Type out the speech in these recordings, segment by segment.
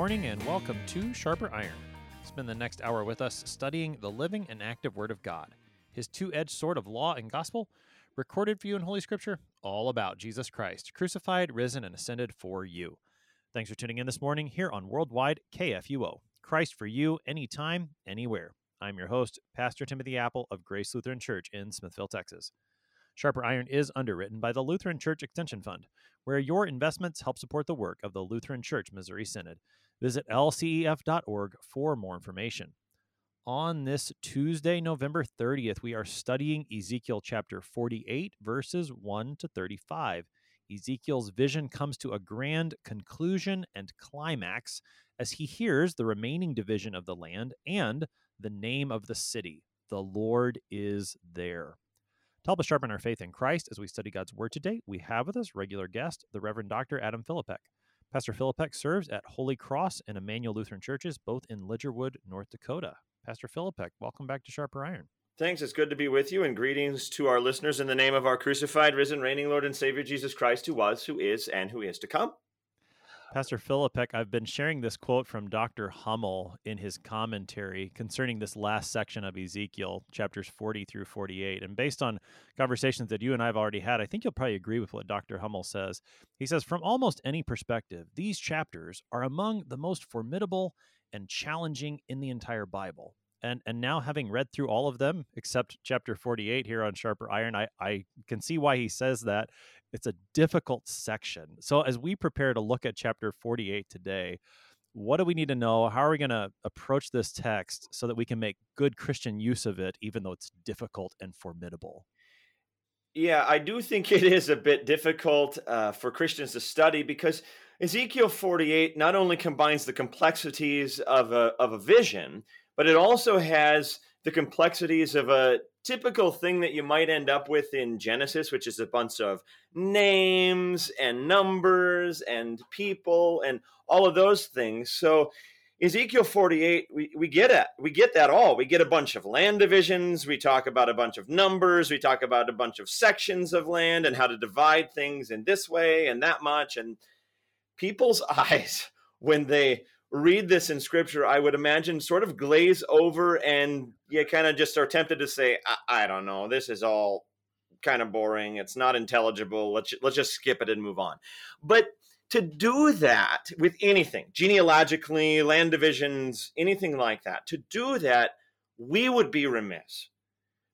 Morning and welcome to Sharper Iron. Spend the next hour with us studying the living and active Word of God, His two edged sword of law and gospel, recorded for you in Holy Scripture, all about Jesus Christ, crucified, risen, and ascended for you. Thanks for tuning in this morning here on Worldwide KFUO. Christ for you, anytime, anywhere. I'm your host, Pastor Timothy Apple of Grace Lutheran Church in Smithville, Texas. Sharper Iron is underwritten by the Lutheran Church Extension Fund, where your investments help support the work of the Lutheran Church Missouri Synod. Visit lcef.org for more information. On this Tuesday, November 30th, we are studying Ezekiel chapter 48, verses 1 to 35. Ezekiel's vision comes to a grand conclusion and climax as he hears the remaining division of the land and the name of the city. The Lord is there. To help us sharpen our faith in Christ as we study God's Word today, we have with us regular guest, the Reverend Dr. Adam Philippek. Pastor Philippek serves at Holy Cross and Emmanuel Lutheran Churches, both in Lidgerwood, North Dakota. Pastor Philippek, welcome back to Sharper Iron. Thanks. It's good to be with you, and greetings to our listeners in the name of our crucified, risen, reigning Lord and Savior Jesus Christ, who was, who is, and who is to come. Pastor Philippek, I've been sharing this quote from Dr. Hummel in his commentary concerning this last section of Ezekiel, chapters 40 through 48. And based on conversations that you and I have already had, I think you'll probably agree with what Dr. Hummel says. He says, from almost any perspective, these chapters are among the most formidable and challenging in the entire Bible and and now having read through all of them except chapter 48 here on sharper iron i i can see why he says that it's a difficult section. So as we prepare to look at chapter 48 today what do we need to know? How are we going to approach this text so that we can make good christian use of it even though it's difficult and formidable? Yeah i do think it is a bit difficult uh, for christians to study because ezekiel 48 not only combines the complexities of a, of a vision but it also has the complexities of a typical thing that you might end up with in Genesis, which is a bunch of names and numbers and people and all of those things. So Ezekiel 48, we, we get it. We get that all. We get a bunch of land divisions. We talk about a bunch of numbers. We talk about a bunch of sections of land and how to divide things in this way and that much. And people's eyes, when they read this in scripture, I would imagine sort of glaze over and you kind of just are tempted to say, I, I don't know, this is all kind of boring. It's not intelligible. Let's let's just skip it and move on. But to do that with anything, genealogically, land divisions, anything like that, to do that, we would be remiss.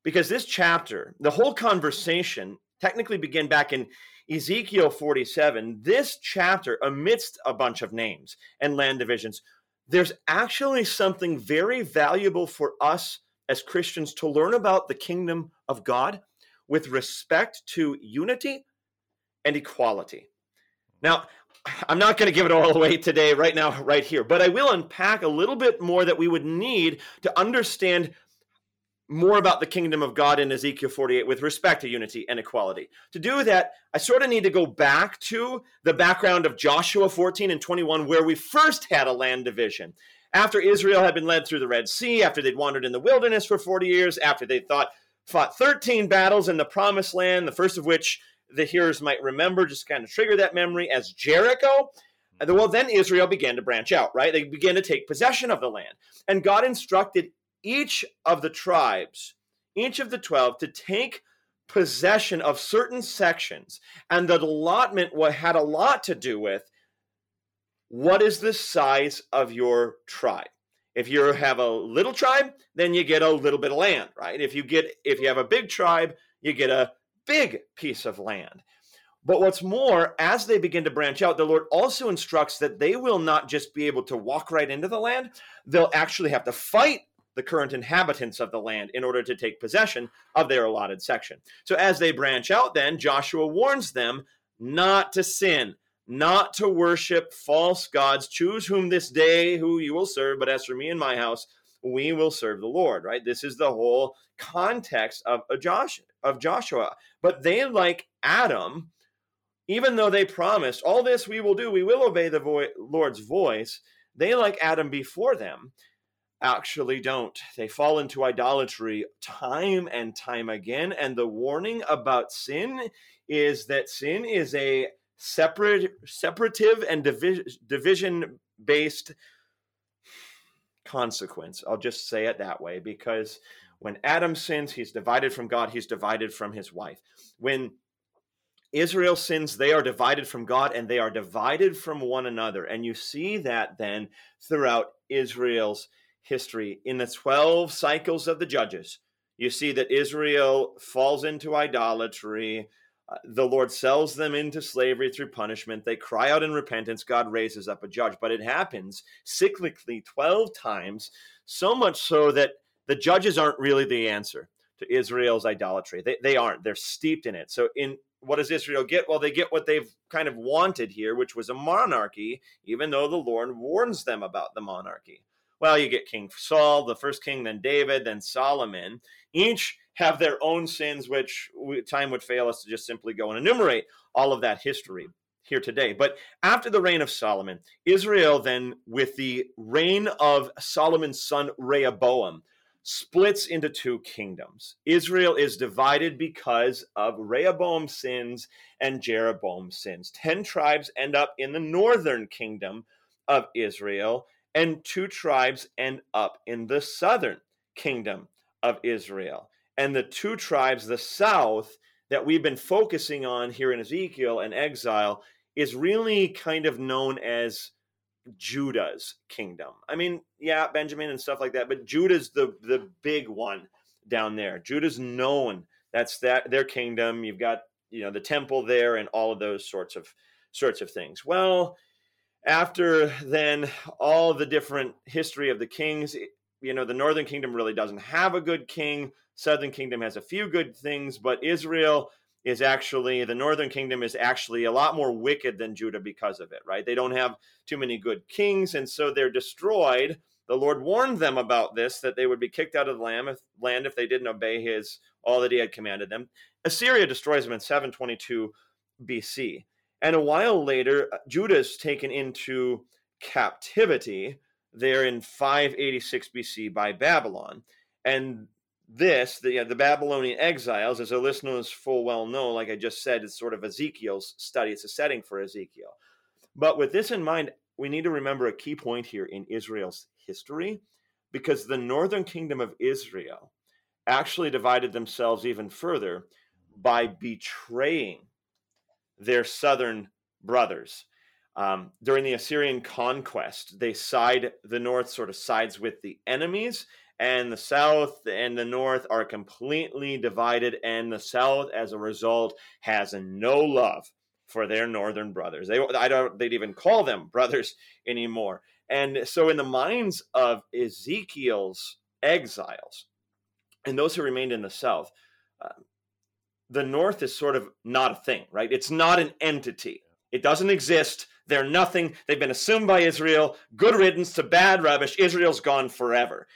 Because this chapter, the whole conversation technically began back in Ezekiel 47, this chapter, amidst a bunch of names and land divisions, there's actually something very valuable for us as Christians to learn about the kingdom of God with respect to unity and equality. Now, I'm not going to give it all away today, right now, right here, but I will unpack a little bit more that we would need to understand more about the kingdom of God in Ezekiel 48 with respect to unity and equality. To do that, I sort of need to go back to the background of Joshua 14 and 21, where we first had a land division. After Israel had been led through the Red Sea, after they'd wandered in the wilderness for 40 years, after they thought fought 13 battles in the promised land, the first of which the hearers might remember, just kind of trigger that memory as Jericho. Uh, well, then Israel began to branch out, right? They began to take possession of the land. And God instructed each of the tribes, each of the 12, to take possession of certain sections. And the allotment had a lot to do with what is the size of your tribe. If you have a little tribe, then you get a little bit of land, right? If you get if you have a big tribe, you get a big piece of land. But what's more, as they begin to branch out, the Lord also instructs that they will not just be able to walk right into the land, they'll actually have to fight the current inhabitants of the land in order to take possession of their allotted section. So as they branch out, then Joshua warns them not to sin, not to worship false gods. Choose whom this day who you will serve, but as for me and my house, we will serve the Lord, right? This is the whole context of Josh of Joshua. But they like Adam, even though they promised all this we will do, we will obey the vo- Lord's voice. They like Adam before them actually don't. They fall into idolatry time and time again. And the warning about sin is that sin is a separate, separative and divi- division based consequence. I'll just say it that way because when Adam sins, he's divided from God, he's divided from his wife. When Israel sins, they are divided from God and they are divided from one another. And you see that then throughout Israel's history. In the 12 cycles of the judges, you see that Israel falls into idolatry. Uh, the Lord sells them into slavery through punishment. They cry out in repentance. God raises up a judge. But it happens cyclically 12 times, so much so that the judges aren't really the answer to Israel's idolatry. They, they aren't. They're steeped in it. So, in what does Israel get? Well, they get what they've kind of wanted here, which was a monarchy, even though the Lord warns them about the monarchy. Well, you get King Saul, the first king, then David, then Solomon. Each have their own sins, which time would fail us to just simply go and enumerate all of that history here today. But after the reign of Solomon, Israel then, with the reign of Solomon's son Rehoboam, splits into two kingdoms. Israel is divided because of Rehoboam's sins and Jeroboam's sins. Ten tribes end up in the northern kingdom of Israel, and two tribes end up in the southern kingdom of Israel. And the two tribes, the south, that we've been focusing on here in Ezekiel and exile is really kind of known as Judah's kingdom. I mean, yeah, Benjamin and stuff like that, but Judah's the the big one down there. Judah's known. That's that their kingdom. You've got, you know, the temple there and all of those sorts of sorts of things. Well, after then all the different history of the kings, eh, you know, the northern kingdom really doesn't have a good king. Southern kingdom has a few good things, but Israel is actually the northern kingdom is actually a lot more wicked than Judah because of it, right? They don't have too many good kings, and so they're destroyed. The Lord warned them about this that they would be kicked out of the land if, land if they didn't obey his all that he had commanded them. Assyria destroys them in 722 BC. And a while later, uh, Judah is taken into captivity there in 586 BC by Babylon. And this, the, the Babylonian exiles, as our listeners full well know, like I just said, it's sort of Ezekiel's study. It's a setting for Ezekiel. But with this in mind, we need to remember a key point here in Israel's history, because the northern kingdom of Israel actually divided themselves even further by betraying their southern brothers. Um, during the Assyrian conquest, they side the north sort of sides with the enemies and the South and the North are completely divided, and the South, as a result, has no love for their northern brothers. They I don't they'd even call them brothers anymore. And so, in the minds of Ezekiel's exiles and those who remained in the South, uh, the North is sort of not a thing, right? It's not an entity. It doesn't exist. They're nothing. They've been assumed by Israel. Good riddance to bad rubbish. Israel's gone forever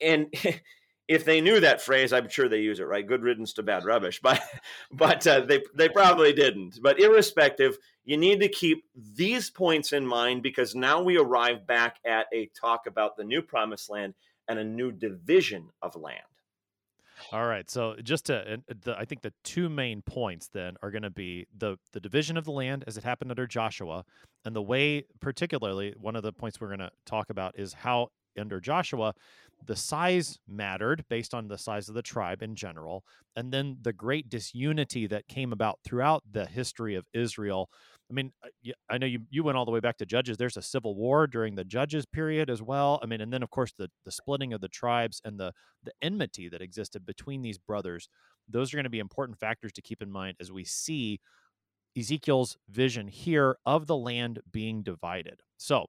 and if they knew that phrase, I'm sure they use it, right? Good riddance to bad rubbish, but but uh, they they probably didn't. But irrespective, you need to keep these points in mind because now we arrive back at a talk about the new promised land and a new division of land. All right. So just to, uh, the, I think the two main points then are going to be the the division of the land as it happened under Joshua, and the way, particularly, one of the points we're going to talk about is how under Joshua the size mattered based on the size of the tribe in general and then the great disunity that came about throughout the history of israel i mean uh, i know you, you went all the way back to judges there's a civil war during the judges period as well i mean and then of course the, the splitting of the tribes and the, the enmity that existed between these brothers those are going to be important factors to keep in mind as we see ezekiel's vision here of the land being divided so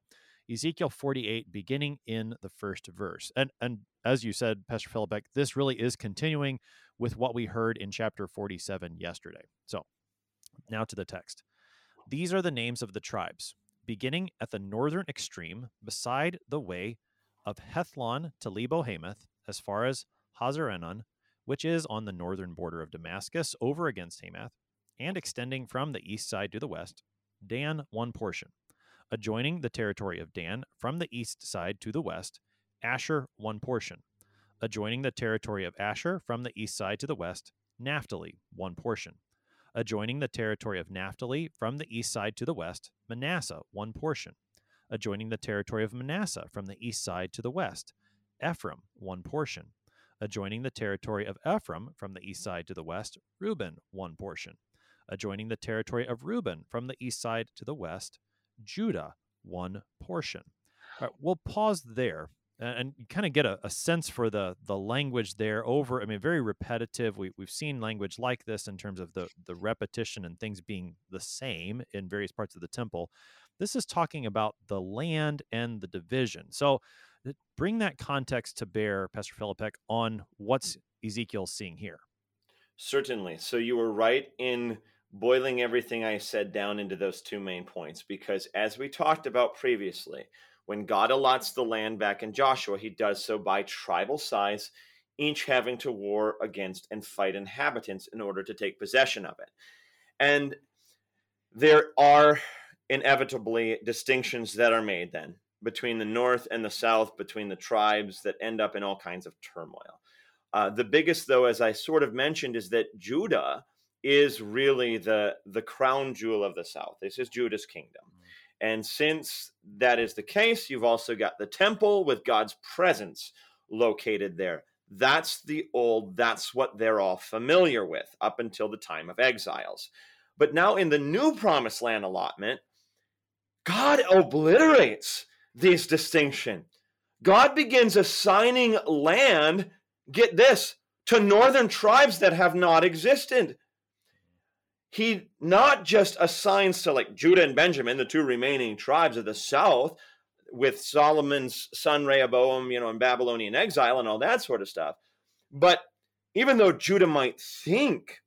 Ezekiel 48, beginning in the first verse. And, and as you said, Pastor Philip, this really is continuing with what we heard in chapter 47 yesterday. So now to the text. These are the names of the tribes, beginning at the northern extreme, beside the way of Hethlon to Lebo Hamath, as far as Hazarenon, which is on the northern border of Damascus, over against Hamath, and extending from the east side to the west, Dan one portion adjoining the territory of Dan from the east side to the west, Asher one portion. Adjoining the territory of Asher from the east side to the west, Naphtali one portion. Adjoining the territory of Naphtali from the east side to the west, Manasseh one portion. adjoining the territory of Manasseh from the east side to the west. Ephraim, one portion. Adjoining the territory of Ephraim from the east side to the west. Reuben, one portion. Adjoining the territory of Reuben from the east side to the west. Judah, one portion. All right, we'll pause there and you kind of get a, a, sense for the the language there over i mean very repetitive. We, we've seen language like this in terms of the the repetition and things being the same in various parts of the temple. This is talking about the land and the division. So uh, bring that context to bear pastor philippek on what's mm. ezekiel seeing here. Certainly. So you were right in boiling everything i said down into those two main points because as we talked about previously when God allots the land back in Joshua, he does so by tribal size, each having to war against and fight inhabitants in order to take possession of it. And there are inevitably distinctions that are made then between the north and the south, between the tribes that end up in all kinds of turmoil. Uh, the biggest, though, as I sort of mentioned, is that Judah is really the the crown jewel of the south. This is Judah's kingdom. And since that is the case, you've also got the temple with God's presence located there. That's the old, that's what they're all familiar with up until the time of exiles. But now in the new promised land allotment, God obliterates these distinction. God begins assigning land, get this, to northern tribes that have not existed he not just assigns to like Judah and Benjamin, the two remaining tribes of the south, with Solomon's son Rehoboam, you know, in Babylonian exile and all that sort of stuff. But even though Judah might think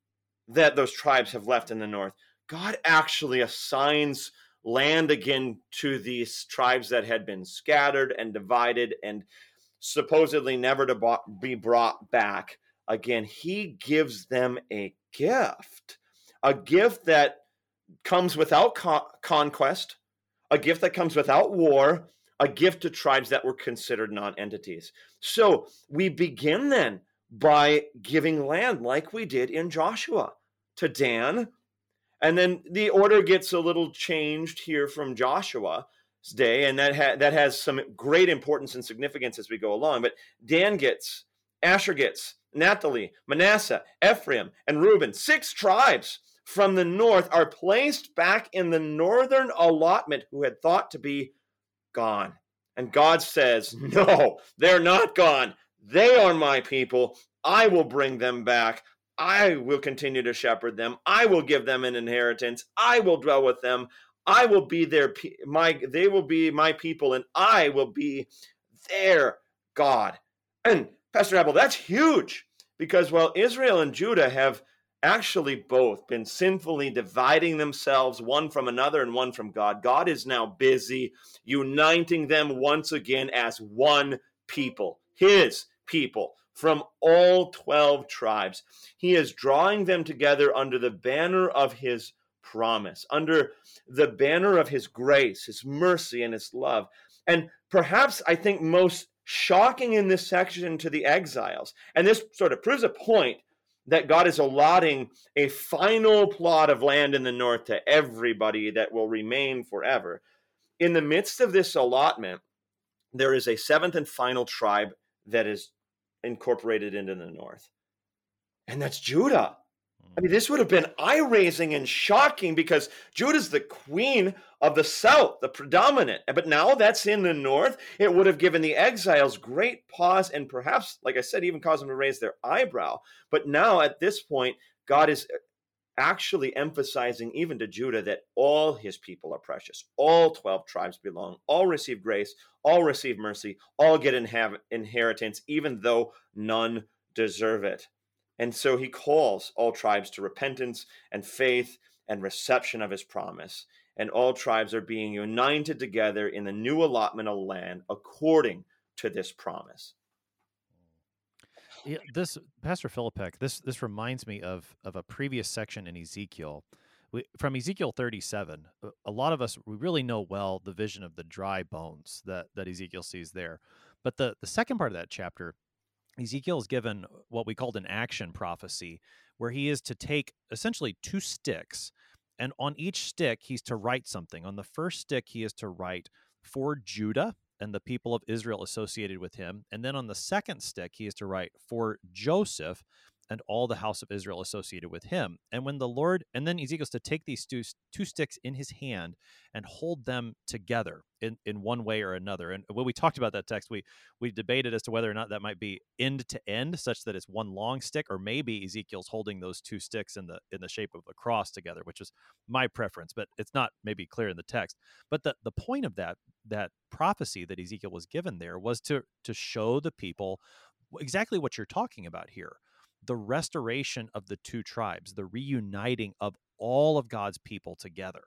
that those tribes have left in the north, God actually assigns land again to these tribes that had been scattered and divided and supposedly never to be brought back again. He gives them a gift a gift that comes without con- conquest, a gift that comes without war, a gift to tribes that were considered non entities. So we begin then by giving land like we did in Joshua to Dan. And then the order gets a little changed here from Joshua's day, and that, ha- that has some great importance and significance as we go along. But Dan gets, Asher gets, Naphtali, Manasseh, Ephraim, and Reuben, six tribes from the north are placed back in the northern allotment who had thought to be gone. And God says, No, they're not gone. They are my people. I will bring them back. I will continue to shepherd them. I will give them an inheritance. I will dwell with them. I will be their my they will be my people and I will be their God. And Pastor Apple, that's huge because while Israel and Judah have actually both been sinfully dividing themselves one from another and one from God. God is now busy uniting them once again as one people, his people from all 12 tribes. He is drawing them together under the banner of his promise, under the banner of his grace, his mercy, and his love. And perhaps I think most shocking in this section to the exiles, and this sort of proves a point that God is allotting a final plot of land in the north to everybody that will remain forever. In the midst of this allotment, there is a seventh and final tribe that is incorporated into the north, and that's Judah. I mean, this would have been eye raising and shocking because Judah's the queen of the south, the predominant. But now that's in the north. It would have given the exiles great pause and perhaps, like I said, even caused them to raise their eyebrow. But now at this point, God is actually emphasizing even to Judah that all his people are precious. All 12 tribes belong, all receive grace, all receive mercy, all get inheritance, even though none deserve it. And so he calls all tribes to repentance and faith and reception of his promise and all tribes are being united together in the new allotment of land according to this promise. Yeah, this Pastor Philippek, this this reminds me of of a previous section in Ezekiel. We, from Ezekiel 37, a lot of us we really know well the vision of the dry bones that that Ezekiel sees there. But the the second part of that chapter, Ezekiel is given uh, what we called an action prophecy, where he is to take essentially two sticks and on each stick, he's to write something. On the first stick, he is to write for Judah and the people of Israel associated with him. And then on the second stick, he is to write for Joseph and all the house of Israel associated with him. And when the Lord, and then Ezekiel's to take these two, two sticks in his hand and hold them together in, in one way or another. And when we talked about that text, we we debated as to whether or not that might be end to end, such that it's one long stick, or maybe Ezekiel's holding those two sticks in the in the shape of a cross together, which is my preference, but it's not maybe clear in the text. But the, the point of that that prophecy that Ezekiel was given there was to to show the people exactly what you're talking about here the restoration of the two tribes, the reuniting of all of God's people together.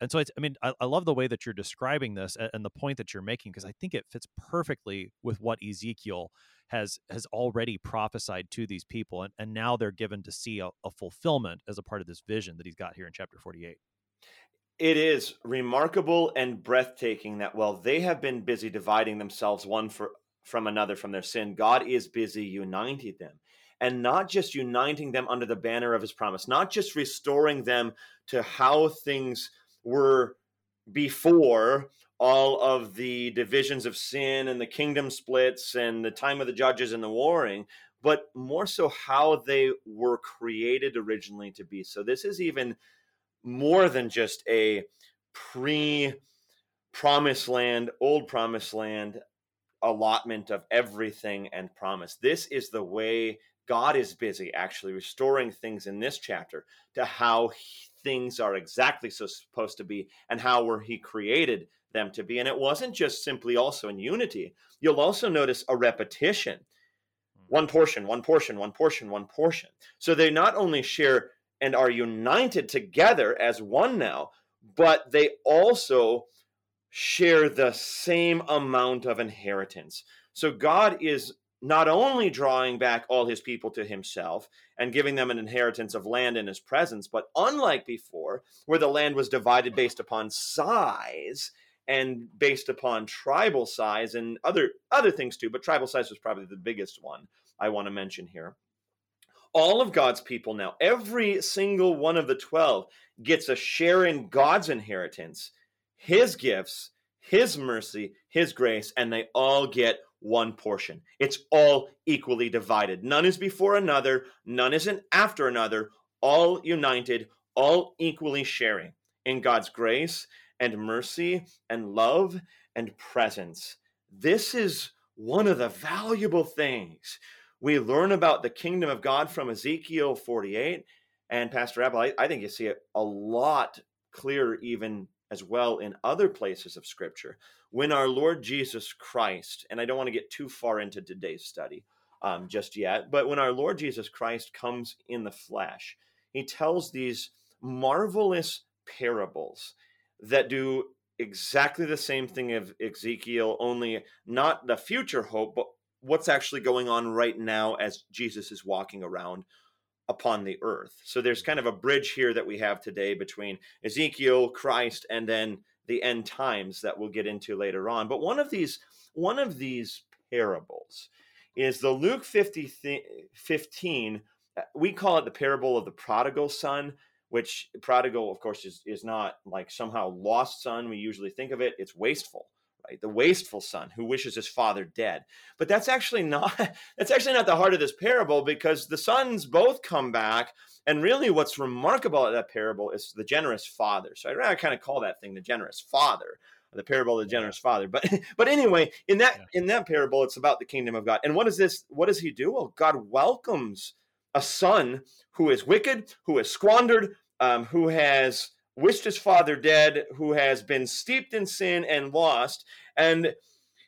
And so, it's, I mean, I, I love the way that you're describing this and, and the point that you're making because I think it fits perfectly with what Ezekiel has has already prophesied to these people, and, and now they're given to see a, a fulfillment as a part of this vision that he's got here in chapter 48. It is remarkable and breathtaking that while they have been busy dividing themselves one for, from another from their sin, God is busy uniting them and not just uniting them under the banner of his promise, not just restoring them to how things were before all of the divisions of sin and the kingdom splits and the time of the judges and the warring, but more so how they were created originally to be. So this is even more than just a pre promised land, old promised land allotment of everything and promise. This is the way God is busy actually restoring things in this chapter to how he, things are exactly so supposed to be and how were he created them to be. And it wasn't just simply also in unity. You'll also notice a repetition. Hmm. One portion, one portion, one portion, one portion. So they not only share and are united together as one now, but they also share the same amount of inheritance. So God is not only drawing back all his people to himself and giving them an inheritance of land in his presence, but unlike before, where the land was divided based upon size and based upon tribal size and other other things too, but tribal size was probably the biggest one I want to mention here. All of God's people now, every single one of the 12 gets a share in God's inheritance, his gifts, his mercy, his grace, and they all get one portion. It's all equally divided. None is before another, none isn't after another, all united, all equally sharing in God's grace and mercy and love and presence. This is one of the valuable things we learn about the kingdom of God from Ezekiel 48. And Pastor Apple, I, I think you see it a lot clearer even as well in other places of Scripture. When our Lord Jesus Christ, and I don't want to get too far into today's study um, just yet, but when our Lord Jesus Christ comes in the flesh, he tells these marvelous parables that do exactly the same thing of Ezekiel, only not the future hope, but what's actually going on right now as Jesus is walking around upon the earth. So there's kind of a bridge here that we have today between Ezekiel, Christ, and then the end times that we'll get into later on. But one of these one of these parables is the Luke 50 th- 15 uh, we call it the parable of the prodigal son which prodigal of course is, is not like somehow lost son we usually think of it it's wasteful right? The wasteful son who wishes his father dead. But that's actually not that's actually not the heart of this parable because the sons both come back and really what's remarkable at that parable is the generous father. So I'd rather kind of call that thing the generous father the parable of the generous father but but anyway in that yeah. in that parable it's about the kingdom of god and what is this what does he do well god welcomes a son who is wicked who is squandered um, who has wished his father dead, who has been steeped in sin and lost. And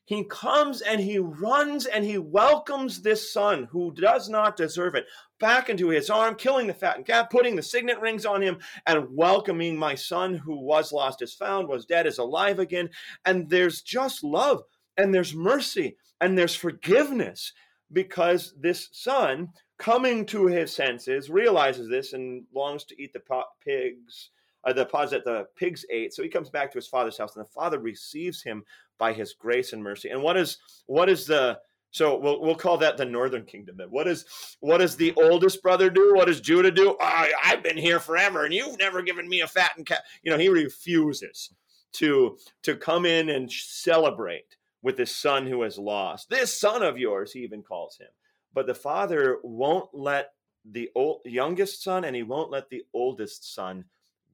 he comes and he runs and he welcomes this son who does not deserve it back into his arm, killing the fattened calf, putting the signet rings on him, and welcoming my son who was lost is found, was dead is alive again. And there's just love and there's mercy and there's forgiveness because this son coming to his senses realizes this and longs to eat the pot, pigs uh, the pods that the pigs ate. So he comes back to his father's house, and the father receives him by his grace and mercy. And what is what is the so we'll we'll call that the northern kingdom. Then what is what does the oldest brother do? What does Judah do? I've been here forever, and you've never given me a fattened cat. You know, he refuses. to to come in and celebrate with this son who has lost. This son of yours, he even calls him. But the father won't let the old, youngest son and he won't let the oldest son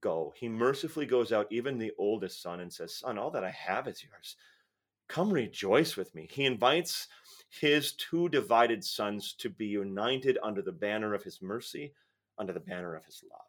go. He mercifully goes out, even the oldest son, and says, Son, all that I have is yours. Come rejoice with me. He invites his two divided sons to be united under the banner of his mercy, under the banner of his love.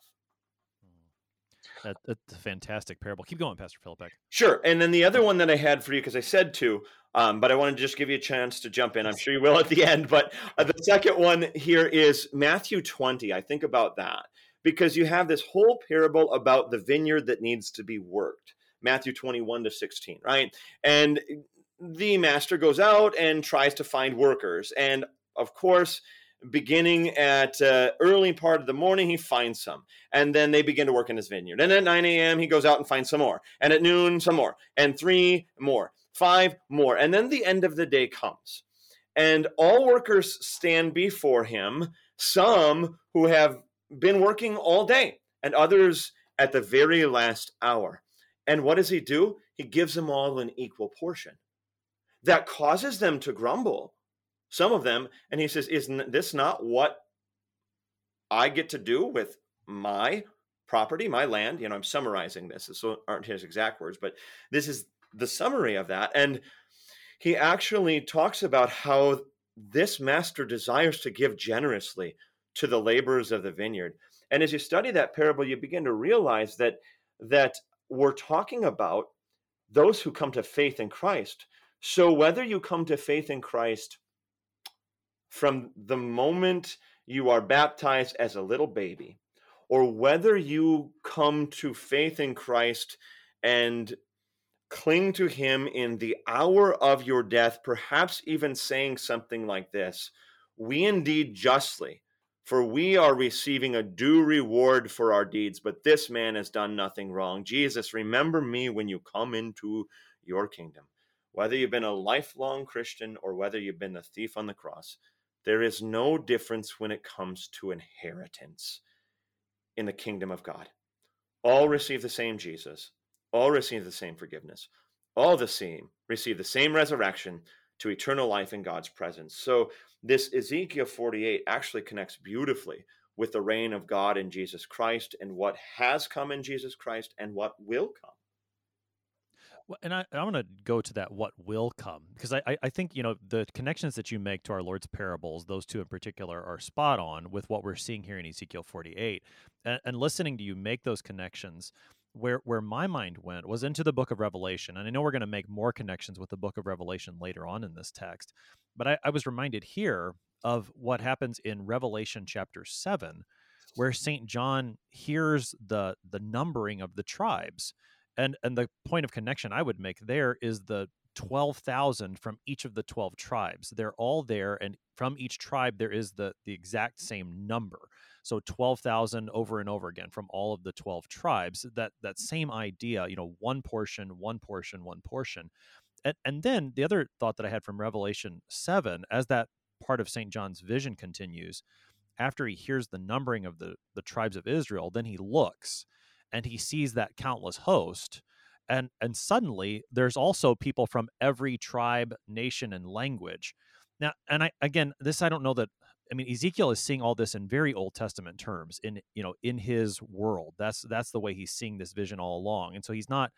That, that's a fantastic parable. Keep going, Pastor Philip. Sure. And then the other one that I had for you, because I said two, um, but I want to just give you a chance to jump in. I'm sure you will at the end. But uh, the second one here is Matthew 20. I think about that because you have this whole parable about the vineyard that needs to be worked. Matthew 21 to 16, right? And the master goes out and tries to find workers. And of course, beginning at uh, early part of the morning he finds some and then they begin to work in his vineyard and at 9 a.m he goes out and finds some more and at noon some more and three more five more and then the end of the day comes and all workers stand before him some who have been working all day and others at the very last hour and what does he do he gives them all an equal portion that causes them to grumble some of them, and he says, Isn't this not what I get to do with my property, my land? You know, I'm summarizing this. This aren't his exact words, but this is the summary of that. And he actually talks about how this master desires to give generously to the laborers of the vineyard. And as you study that parable, you begin to realize that that we're talking about those who come to faith in Christ. So whether you come to faith in Christ from the moment you are baptized as a little baby, or whether you come to faith in Christ and cling to Him in the hour of your death, perhaps even saying something like this We indeed justly, for we are receiving a due reward for our deeds, but this man has done nothing wrong. Jesus, remember me when you come into your kingdom. Whether you've been a lifelong Christian or whether you've been the thief on the cross, there is no difference when it comes to inheritance in the kingdom of God. All receive the same Jesus, all receive the same forgiveness, all the same receive the same resurrection to eternal life in God's presence. So, this Ezekiel 48 actually connects beautifully with the reign of God in Jesus Christ and what has come in Jesus Christ and what will come. Well, and I, I want to go to that what will come because I, I think you know the connections that you make to our Lord's parables, those two in particular, are spot on with what we're seeing here in Ezekiel 48. And, and listening to you make those connections, where where my mind went was into the book of Revelation, and I know we're going to make more connections with the book of Revelation later on in this text, but I, I was reminded here of what happens in Revelation chapter seven, where Saint John hears the the numbering of the tribes and and the point of connection i would make there is the 12,000 from each of the 12 tribes. They're all there and from each tribe there is the the exact same number so 12,000 over and over again from all of the 12 tribes that that same idea you know one portion one portion one portion. And, and then the other thought that i had from revelation 7 as that part of st john's vision continues after he hears the numbering of the the tribes of israel then he looks and he sees that countless host and and suddenly there's also people from every tribe nation and language. Now and i again this i don't know that i mean ezekiel is seeing all this in very old testament terms in you know in his world. That's that's the way he's seeing this vision all along and so he's not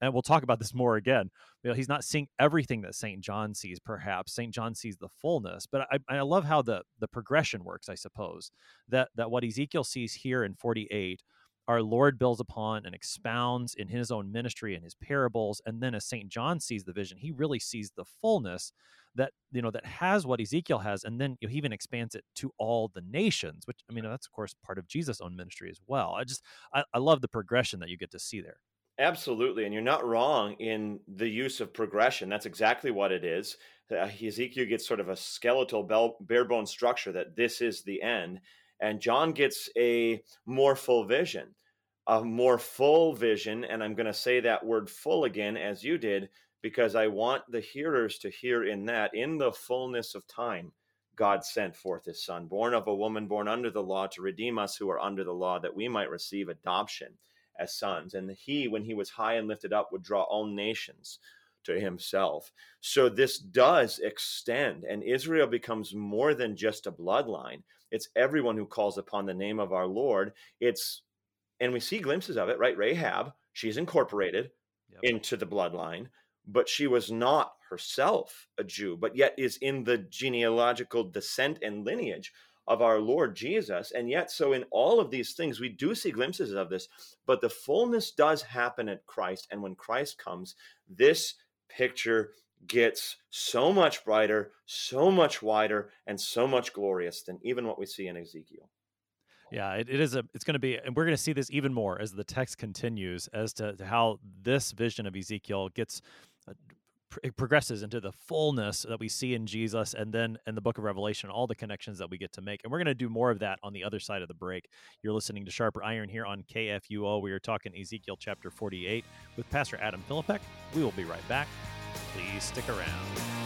and we'll talk about this more again you know he's not seeing everything that st john sees perhaps. St john sees the fullness but i, I love how the the progression works i suppose that that what ezekiel sees here in 48 our Lord builds upon and expounds in his own ministry and his parables. And then as St. John sees the vision, he really sees the fullness that, you know, that has what Ezekiel has. And then you know, he even expands it to all the nations, which I mean, that's of course part of Jesus' own ministry as well. I just, I, I love the progression that you get to see there. Absolutely. And you're not wrong in the use of progression. That's exactly what it is. Uh, Ezekiel gets sort of a skeletal, bare bone structure that this is the end. And John gets a more full vision, a more full vision. And I'm going to say that word full again, as you did, because I want the hearers to hear in that, in the fullness of time, God sent forth his son, born of a woman, born under the law, to redeem us who are under the law, that we might receive adoption as sons. And he, when he was high and lifted up, would draw all nations to himself. So this does extend, and Israel becomes more than just a bloodline. It's everyone who calls upon the name of our Lord. It's, and we see glimpses of it, right? Rahab, she's incorporated yep. into the bloodline, but she was not herself a Jew, but yet is in the genealogical descent and lineage of our Lord Jesus. And yet, so in all of these things, we do see glimpses of this, but the fullness does happen at Christ. And when Christ comes, this picture gets so much brighter, so much wider, and so much glorious than even what we see in Ezekiel. Yeah, it, it is a. It's going to be, and we're going to see this even more as the text continues as to, to how this vision of Ezekiel gets uh, it progresses into the fullness that we see in Jesus and then in the book of Revelation, all the connections that we get to make. And we're going to do more of that on the other side of the break. You're listening to Sharper Iron here on KFUO. We are talking Ezekiel chapter 48 with Pastor Adam Philippek. We will be right back. Please stick around.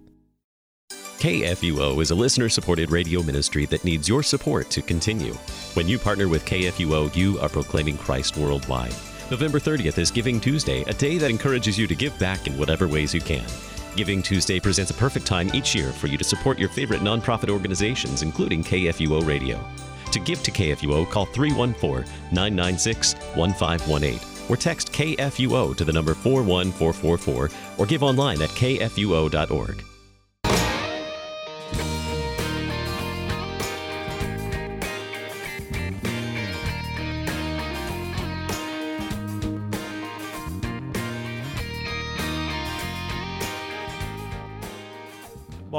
KFUO is a listener supported radio ministry that needs your support to continue. When you partner with KFUO, you are proclaiming Christ worldwide. November 30th is Giving Tuesday, a day that encourages you to give back in whatever ways you can. Giving Tuesday presents a perfect time each year for you to support your favorite nonprofit organizations, including KFUO Radio. To give to KFUO, call 314 996 1518 or text KFUO to the number 41444 or give online at kfuo.org.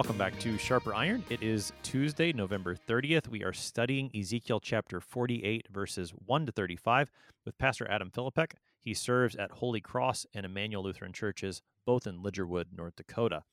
Welcome back to Sharper Iron. It is Tuesday, November 30th. We are studying Ezekiel chapter 48, verses 1 to 35, with Pastor Adam Philippek. He serves at Holy Cross and Emmanuel Lutheran Churches, both in Lidgerwood, North Dakota.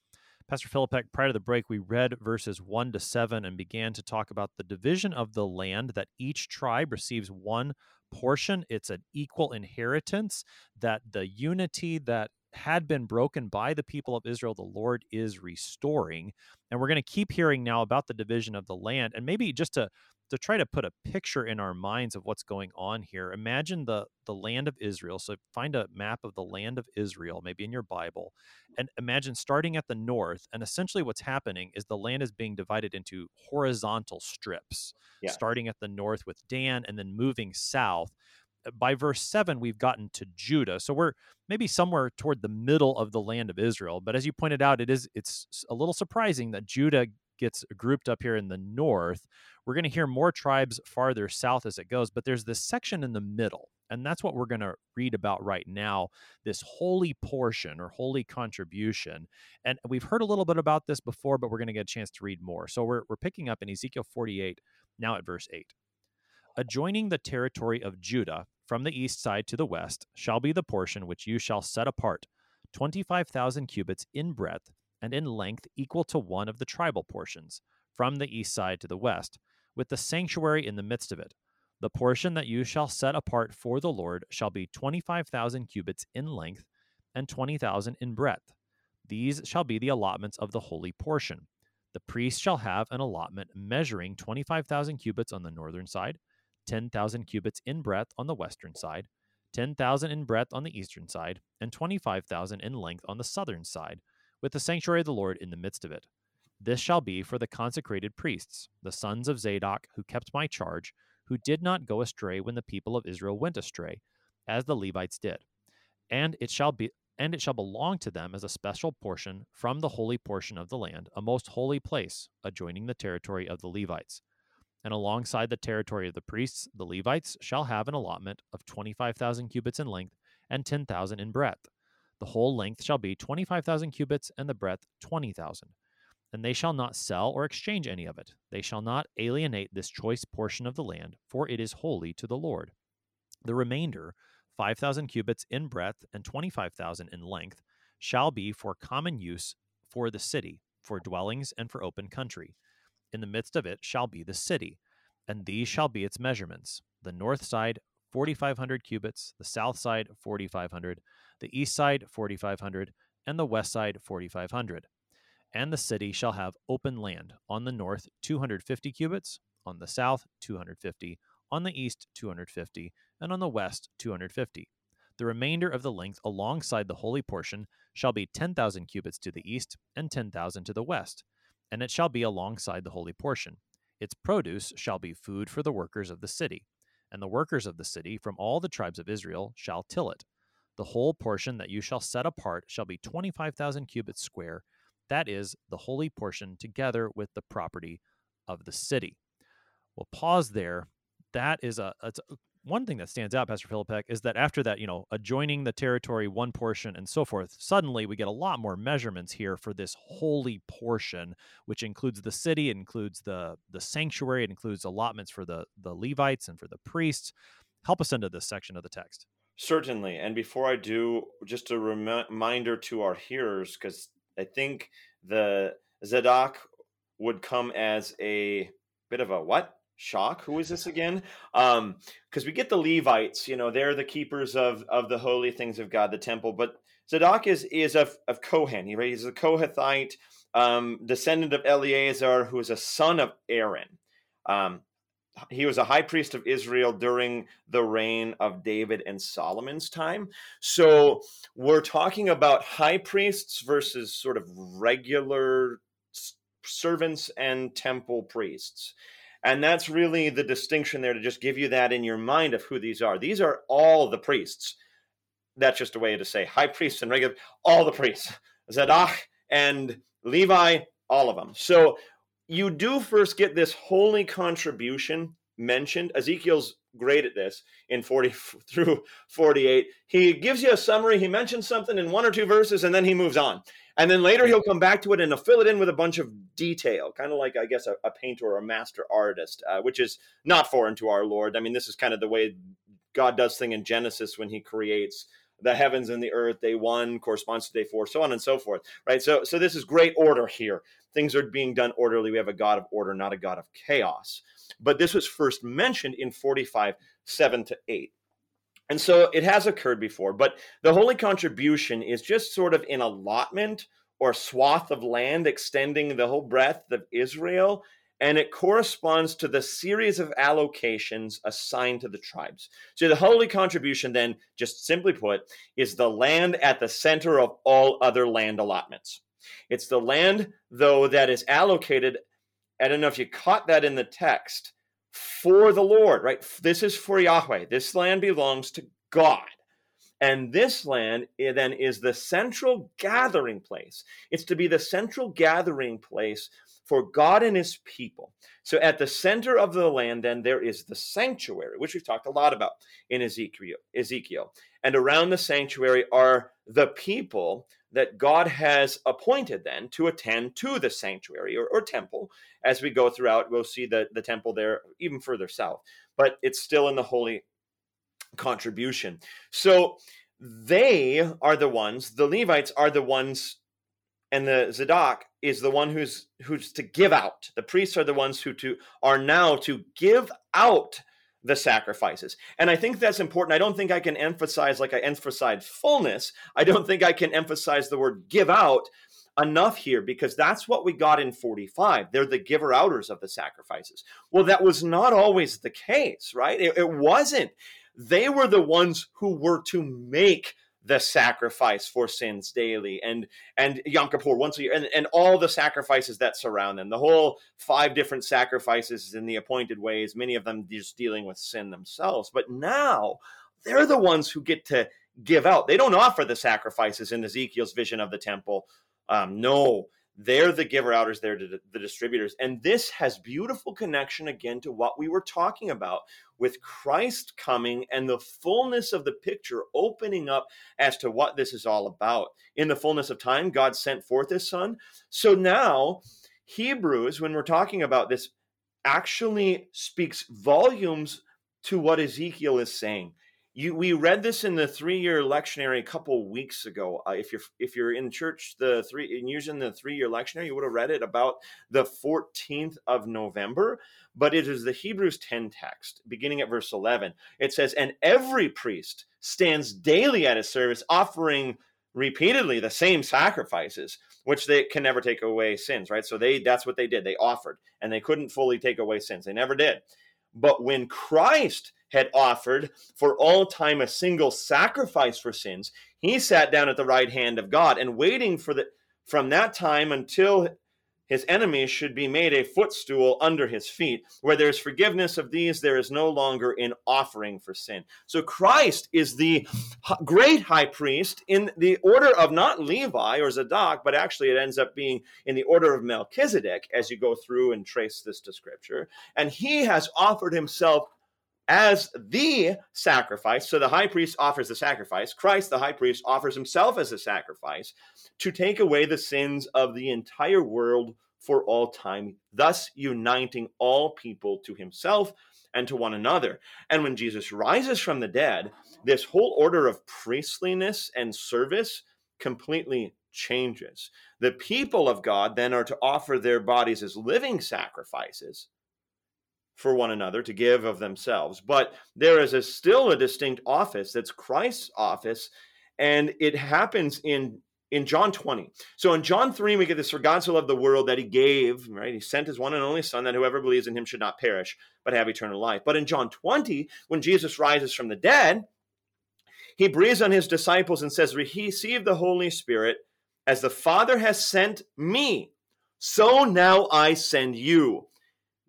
Pastor Philippek, prior to the break, we read verses 1 to 7 and began to talk about the division of the land that each tribe receives one portion. It's an equal inheritance, that the unity that had been broken by the people of Israel, the Lord is restoring. And we're going to keep hearing now about the division of the land. And maybe just to to try to put a picture in our minds of what's going on here imagine the the land of israel so find a map of the land of israel maybe in your bible and imagine starting at the north and essentially what's happening is the land is being divided into horizontal strips yeah. starting at the north with dan and then moving south by verse 7 we've gotten to judah. So we're maybe somewhere toward the middle of the land of israel. But as you pointed out it is it's a little surprising that judah gets grouped up here in the north. We're going to hear more tribes farther south as it goes but there's this section in the middle and that's what we're going to read about right now this holy portion or holy contribution. And we've heard a little bit about this before but we're going to get a chance to read more. So we're, we're picking up in ezekiel 48 now at verse 8 Adjoining the territory of Judah from the east side to the west shall be the portion which you shall set apart, 25,000 cubits in breadth and in length equal to one of the tribal portions, from the east side to the west, with the sanctuary in the midst of it. The portion that you shall set apart for the Lord shall be 25,000 cubits in length and 20,000 in breadth. These shall be the allotments of the holy portion. The priest shall have an allotment measuring 25,000 cubits on the northern side, 10,000 cubits in breadth on the western side, 10,000 in breadth on the eastern side, and 25,000 in length on the southern side, with the sanctuary of the Lord in the midst of it. This shall be for the consecrated priests, the sons of Zadok, who kept my charge, who did not go astray when the people of Israel went astray, as the Levites did. And it shall be and it shall belong to them as a special portion from the holy portion of the land, a most holy place, adjoining the territory of the Levites and alongside the territory of the priests, the Levites shall have an allotment of 25,000 cubits in length and 10,000 in breadth. The whole length shall be 25,000 cubits, and the breadth 20,000. And they shall not sell or exchange any of it. They shall not alienate this choice portion of the land, for it is holy to the Lord. The remainder, 5,000 cubits in breadth and 25,000 in length, shall be for common use for the city, for dwellings and for open country. In the midst of it shall be the city, and these shall be its measurements the north side 4,500 cubits, the south side 4,500, the east side 4,500, and the west side 4,500. And the city shall have open land on the north 250 cubits, on the south 250, on the east 250, and on the west 250. The remainder of the length alongside the holy portion shall be 10,000 cubits to the east and 10,000 to the west, and it shall be alongside the holy portion. Its produce shall be food for the workers of the city, and the workers of the city from all the tribes of Israel shall till it. The whole portion that you shall set apart shall be 25,000 cubits square, that is, the holy portion together with the property of the city. We'll pause there. That is a, a one thing that stands out, Pastor Philippek, is that after that, you know, adjoining the territory, one portion, and so forth, suddenly we get a lot more measurements here for this holy portion, which includes the city, includes the the sanctuary, it includes allotments for the the Levites and for the priests. Help us into this section of the text. Certainly. And before I do, just a reminder to our hearers, because I think the Zadok would come as a bit of a what? Shock who is this again um because we get the levites you know they're the keepers of of the holy things of god the temple but zadok is is of of kohen he right? he's a kohathite um descendant of eleazar who is a son of aaron um he was a high priest of Israel during the reign of David and Solomon's time. So we're talking about high priests versus sort of regular servants and temple priests. And that's really the distinction there to just give you that in your mind of who these are. These are all the priests. That's just a way to say high priests and regular, all the priests. Zadok and Levi, all of them. So you do first get this holy contribution mentioned. Ezekiel's great at this in 40 through 48. He gives you a summary, he mentions something in one or two verses, and then he moves on. And then later he'll come back to it and he'll fill it in with a bunch of detail, kind of like, I guess, a, a painter or a master artist, uh, which is not foreign to our Lord. I mean, this is kind of the way God does thing in Genesis when he creates the heavens and the earth. Day one corresponds to day four, so on and so forth, right? So, so this is great order here. Things are being done orderly. We have a God of order, not a God of chaos. But this was first mentioned in 45, 7 to 8. And so it has occurred before, but the holy contribution is just sort of an allotment or swath of land extending the whole breadth of Israel. And it corresponds to the series of allocations assigned to the tribes. So the holy contribution, then, just simply put, is the land at the center of all other land allotments. It's the land, though, that is allocated. I don't know if you caught that in the text for the Lord, right? This is for Yahweh. This land belongs to God. And this land eh, then is the central gathering place. It's to be the central gathering place for God and his people. So at the center of the land, then there is the sanctuary, which we've talked a lot about in Ezekiel. Ezekiel. And around the sanctuary are the people that God has appointed then to attend to the sanctuary or, or, temple. As we go throughout, we'll see the, the temple there even further south, but it's still in the holy contribution. So they are the ones, the Levites are the ones, and the Zadok is the one who's who's to give out. The priests are the ones who to are now to give out the sacrifices. And I think that's important. I don't think I can emphasize, like I emphasized fullness, I don't think I can emphasize the word give out enough here because that's what we got in 45. They're the giver outers of the sacrifices. Well, that was not always the case, right? It, it wasn't. They were the ones who were to make the sacrifice for sins daily and and Yom Kippur once a year and, and all the sacrifices that surround them. The whole five different sacrifices in the appointed ways, many of them just dealing with sin themselves. But now they're the ones who get to give out. They don't offer the sacrifices in Ezekiel's vision of the temple. Um, no, they're the giver outers, they're the distributors. And this has beautiful connection again to what we were talking about with Christ coming and the fullness of the picture opening up as to what this is all about. In the fullness of time, God sent forth his son. So now, Hebrews, when we're talking about this, actually speaks volumes to what Ezekiel is saying you we read this in the three-year lectionary a couple weeks ago. Uh, if you're if you're in church the three and using the three-year lectionary you would have read it about the 14th of november but it is the hebrews 10 text beginning at verse 11 it says and every priest stands daily at his service offering repeatedly the same sacrifices which they can never take away sins right? So they that's what they did. They offered and they couldn't fully take away sins. They never did but when christ had offered for all time a single sacrifice for sins, he sat down at the right hand of God and waiting for the from that time until his enemies should be made a footstool under his feet. Where there is forgiveness of these, there is no longer an offering for sin. So Christ is the great high priest in the order of not Levi or Zadok, but actually it ends up being in the order of Melchizedek as you go through and trace this to scripture. And he has offered himself as the sacrifice. So the high priest offers the sacrifice. Christ, the high priest, offers himself as a sacrifice to take away the sins of the entire world for all time, thus uniting all people to himself and to one another. And when Jesus rises from the dead, this whole order of priestliness and service completely changes. The people of God then are to offer their bodies as living sacrifices for one another to give of themselves. But there is a, still a distinct office that's Christ's office, and it happens in in John 20. So in John 3, we get this for God so loved the world that he gave, right? He sent his one and only son that whoever believes in him should not perish, but have eternal life. But in John 20, when Jesus rises from the dead, he breathes on his disciples and says, Receive the Holy Spirit as the Father has sent me. So now I send you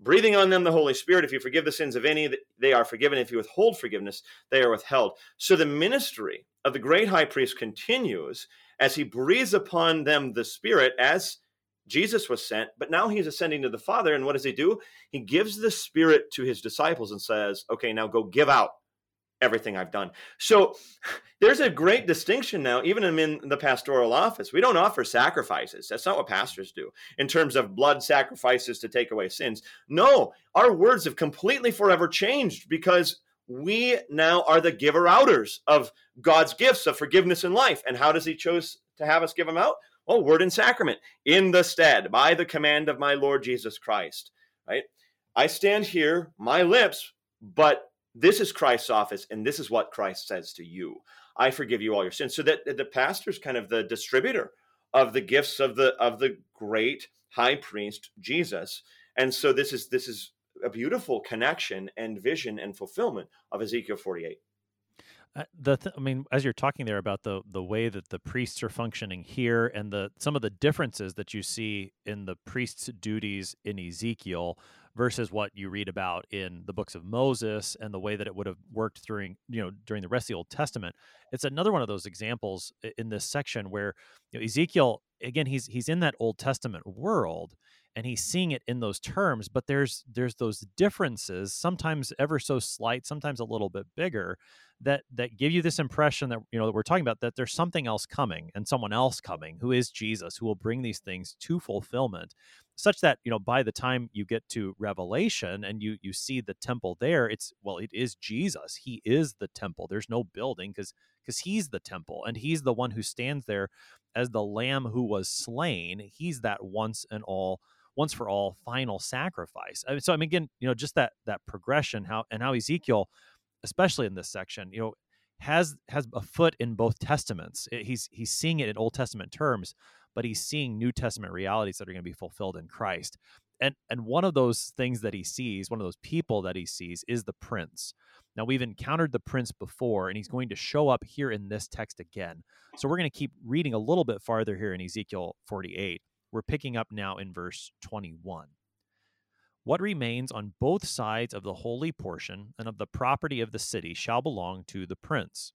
breathing on them the Holy Spirit. If you forgive the sins of any, they are forgiven. If you withhold forgiveness, they are withheld. So the ministry of the great high priest continues as he breathes upon them the Spirit as Jesus was sent, but now he's ascending to the Father. And what does he do? He gives the Spirit to his disciples and says, Okay, now go give out everything I've done. So there's a great distinction now, even in the pastoral office. We don't offer sacrifices. That's not what pastors do in terms of blood sacrifices to take away sins. No, our words have completely forever changed because we now are the giver outers of God's gifts of forgiveness and life. And how does He choose to have us give them out? Well, word and sacrament in the stead by the command of my Lord Jesus Christ. Right? I stand here, my lips, but this is Christ's office, and this is what Christ says to you. I forgive you all your sins. So that the pastor is kind of the distributor of the gifts of the of the great high priest Jesus. And so this is this is a beautiful connection and vision and fulfillment of Ezekiel 48. Uh, the th- I mean, as you're talking there about the the way that the priests are functioning here, and the some of the differences that you see in the priests' duties in Ezekiel, versus what you read about in the books of Moses and the way that it would have worked during you know during the rest of the Old Testament. It's another one of those examples in this section where you know, Ezekiel again he's he's in that Old Testament world and he's seeing it in those terms but there's there's those differences sometimes ever so slight sometimes a little bit bigger that that give you this impression that you know that we're talking about that there's something else coming and someone else coming who is Jesus who will bring these things to fulfillment such that you know by the time you get to revelation and you you see the temple there it's well it is jesus. He is the temple. There's no building because because he's the temple and he's the one who stands there as the lamb who was slain. He's that once and all once for all final sacrifice. I mean, so i mean again you know just that that progression how and how ezekiel especially in this section you know has has a foot in both testaments. He's he's seeing it in old testament terms but he's seeing New Testament realities that are going to be fulfilled in Christ. And and one of those things that he sees, one of those people that he sees is the prince. Now we've encountered the prince before and he's going to show up here in this text again. So we're going to keep reading a little bit farther here in Ezekiel 48. We're picking up now in verse 21. What remains on both sides of the holy portion and of the property of the city shall belong to the prince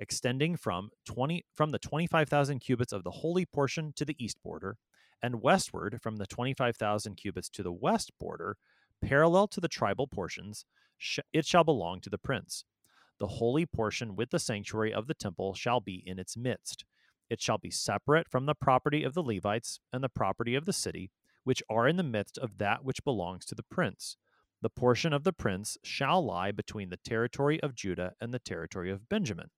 extending from 20 from the 25,000 cubits of the holy portion to the east border and westward from the 25,000 cubits to the west border, parallel to the tribal portions, sh- it shall belong to the prince. The holy portion with the sanctuary of the temple shall be in its midst. It shall be separate from the property of the Levites and the property of the city, which are in the midst of that which belongs to the prince. The portion of the prince shall lie between the territory of Judah and the territory of Benjamin.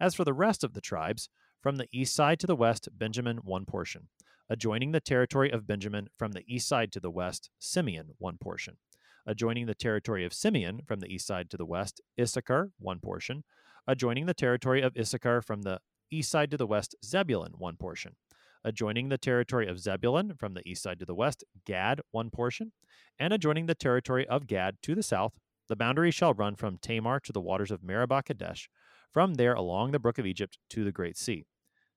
As for the rest of the tribes, from the east side to the west, Benjamin one portion. Adjoining the territory of Benjamin from the east side to the west, Simeon one portion. Adjoining the territory of Simeon from the east side to the west, Issachar one portion. Adjoining the territory of Issachar from the east side to the west, Zebulun one portion. Adjoining the territory of Zebulun from the east side to the west, Gad one portion. And adjoining the territory of Gad to the south, the boundary shall run from Tamar to the waters of Meribah Kadesh, from there along the brook of Egypt to the great sea.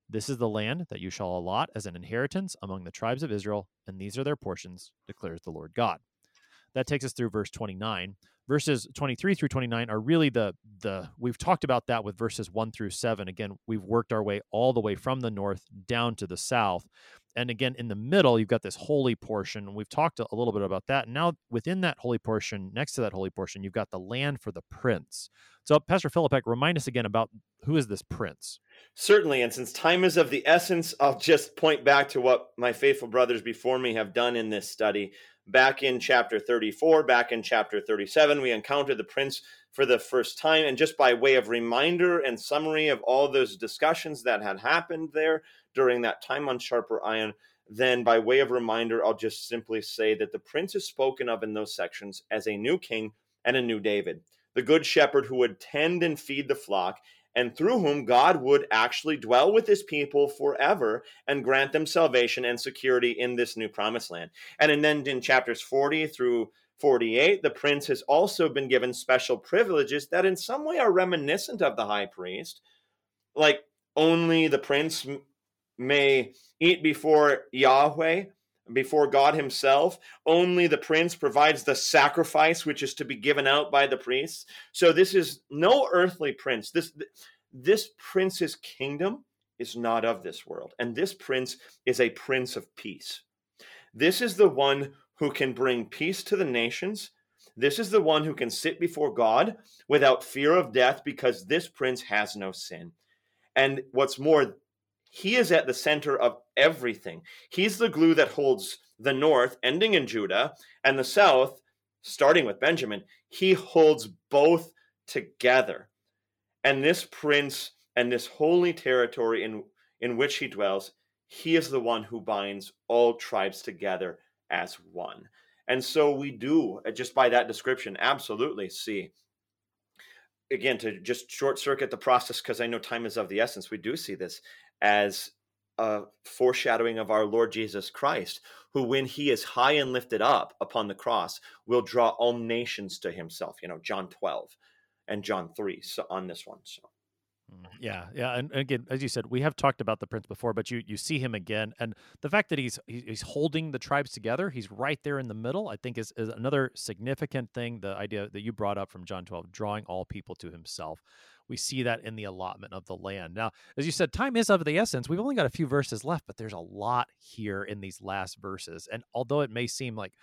This is the land that you shall allot as an inheritance among the tribes of Israel, and these are their portions, declares the Lord God. That takes us through verse 29. Verses 23 through 29 are really the the we've talked about that with verses 1 through 7. Again, we've worked our way all the way from the north down to the south. And again, in the middle, you've got this holy portion. We've talked a little bit about that. Now, within that holy portion, next to that holy portion, you've got the land for the prince. So, Pastor Philippek, remind us again about who is this prince? Certainly. And since time is of the essence, I'll just point back to what my faithful brothers before me have done in this study. Back in chapter 34, back in chapter 37, we encountered the prince for the first time. And just by way of reminder and summary of all those discussions that had happened there during that time on Sharper Iron, then by way of reminder, I'll just simply say that the prince is spoken of in those sections as a new king and a new David the good shepherd who would tend and feed the flock, and through whom God would actually dwell with his people forever and grant them salvation and security in this new promised land. And then in chapters 40 through 48, the prince has also been given special privileges that in some way are reminiscent of the high priest, like only the prince may eat before Yahweh before God Himself. Only the prince provides the sacrifice which is to be given out by the priests. So this is no earthly prince. This this prince's kingdom is not of this world, and this prince is a prince of peace. This is the one who can bring peace to the nations. This is the one who can sit before God without fear of death because this prince has no sin. And what's more, he is at the center of everything. He's the glue that holds the north, ending in Judah, and the south, starting with Benjamin. He holds both together. And this prince and this holy territory in, in which he dwells, he is the one who binds all tribes together as one. And so we do, uh, just by that description, absolutely see again to just short circuit the process because i know time is of the essence we do see this as a foreshadowing of our Lord Jesus Christ, who, when he is high and lifted up upon the cross, will draw all nations to himself. You know, John 12 and John 3 so on this one. So. Mm, yeah, yeah, and again, as you said, we have talked about the prince before, but you you see him again, and the fact that he's he's holding the tribes together, he's right there in the middle. I think is is another significant thing. The idea that you brought up from John twelve, drawing all people to himself we see that in the allotment of the land. Now, as you said, time is of the essence. We've only got a few verses left, but there's a lot here in these last verses. And although it may seem like